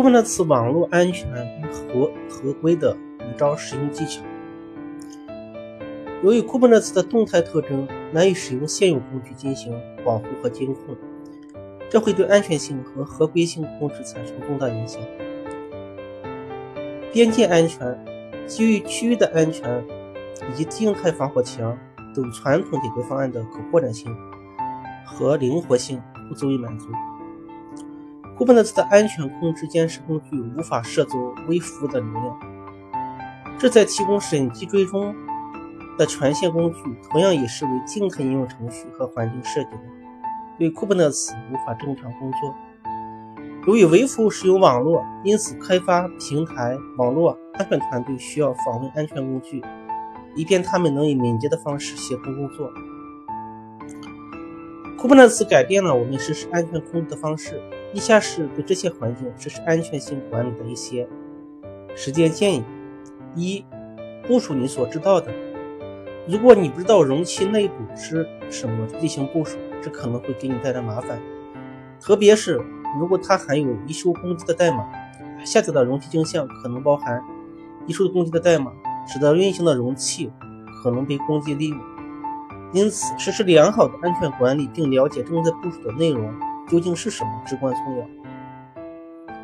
Kubernetes 网络安全与合合规的五招使用技巧。由于 Kubernetes 的动态特征难以使用现有工具进行保护和监控，这会对安全性和合规性控制产生重大影响。边界安全基于区域的安全以及静态防火墙等传统解决方案的可扩展性和灵活性不足以满足。Kubernetes 的安全控制监视工具无法涉足微服务的流量，这在提供审计追踪。的权限工具同样也视为静态应用程序和环境设计的，对 Kubernetes 无法正常工作。由于微服务使用网络，因此开发平台网络安全团队需要访问安全工具，以便他们能以敏捷的方式协同工作。Kubernetes 改变了我们实施安全控制的方式。地下室对这些环境实施安全性管理的一些实践建议：一、部署你所知道的。如果你不知道容器内部是什么进行部署，这可能会给你带来麻烦。特别是如果它含有易受攻击的代码，下载的容器镜像可能包含易受攻击的代码，使得运行的容器可能被攻击利用。因此，实施良好的安全管理并了解正在部署的内容究竟是什么至关重要。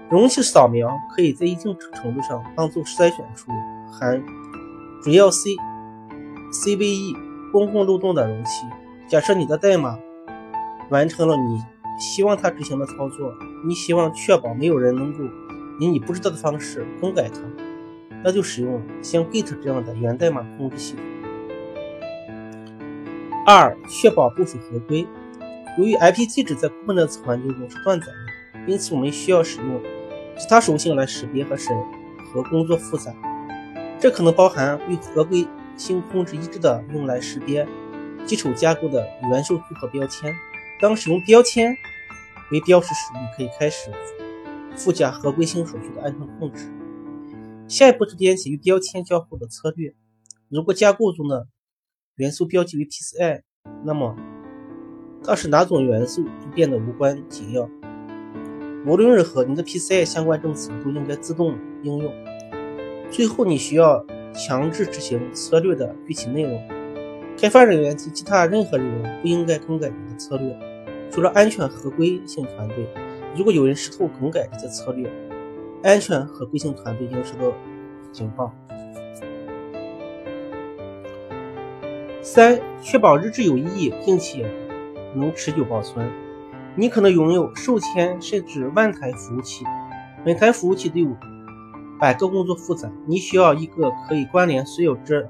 容器扫描可以在一定程度上帮助筛选出含主要 C。CVE 公共漏洞的容器。假设你的代码完成了你希望它执行的操作，你希望确保没有人能够以你不知道的方式更改它，那就使用像 Git 这样的源代码控制系统。二、确保部署合规。由于 IP 地址在部分的子环境中是断载的，因此我们需要使用其他属性来识别和审核工作复杂。这可能包含与合规。性控制一致的用来识别基础架构的元素组合标签。当使用标签为标识时，你可以开始附加合规性所需的安全控制。下一步是编写与标签交互的策略。如果架构中的元素标记为 PCI，那么它是哪种元素就变得无关紧要。无论如何，你的 PCI 相关政策都应该自动应用。最后，你需要。强制执行策略的具体内容，开发人员及其他任何人员不应该更改你的策略，除了安全合规性团队。如果有人试图更改这些策略，安全合规性团队应收到警报。三、确保日志有意义，并且能持久保存。你可能拥有数千甚至万台服务器，每台服务器都有。百个工作负载，你需要一个可以关联所有这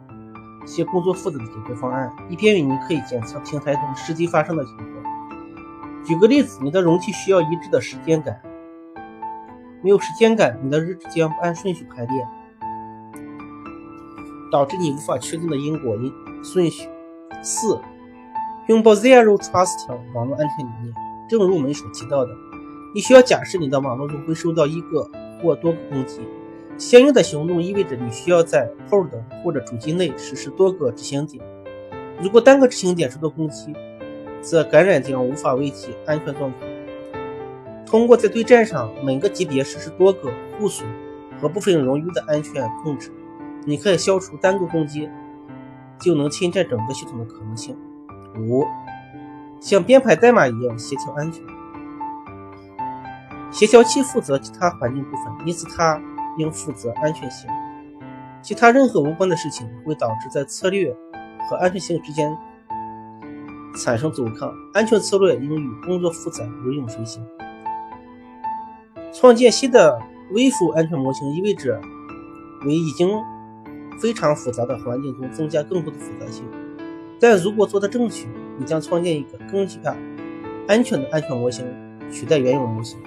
些工作负载的解决方案，以便于你可以检测平台中实际发生的情况。举个例子，你的容器需要一致的时间感，没有时间感，你的日志将不按顺序排列，导致你无法确定的因果因顺序。四、拥抱 Zero Trust 网络安全理念。正如我们所提到的，你需要假设你的网络中会受到一个或多个攻击。相应的行动意味着你需要在 pod 或者主机内实施多个执行点。如果单个执行点受到攻击，则感染将无法维系安全状况。通过在对战上每个级别实施多个互损和部分冗余的安全控制，你可以消除单个攻击就能侵占整个系统的可能性。五，像编排代码一样协调安全。协调器负责其他环境部分，因此它。应负责安全性，其他任何无关的事情会导致在策略和安全性之间产生阻抗。安全策略应与工作负载如影随形。创建新的微服务安全模型意味着为已经非常复杂的环境中增加更多的复杂性，但如果做得正确，你将创建一个更加安全的安全模型，取代原有模型。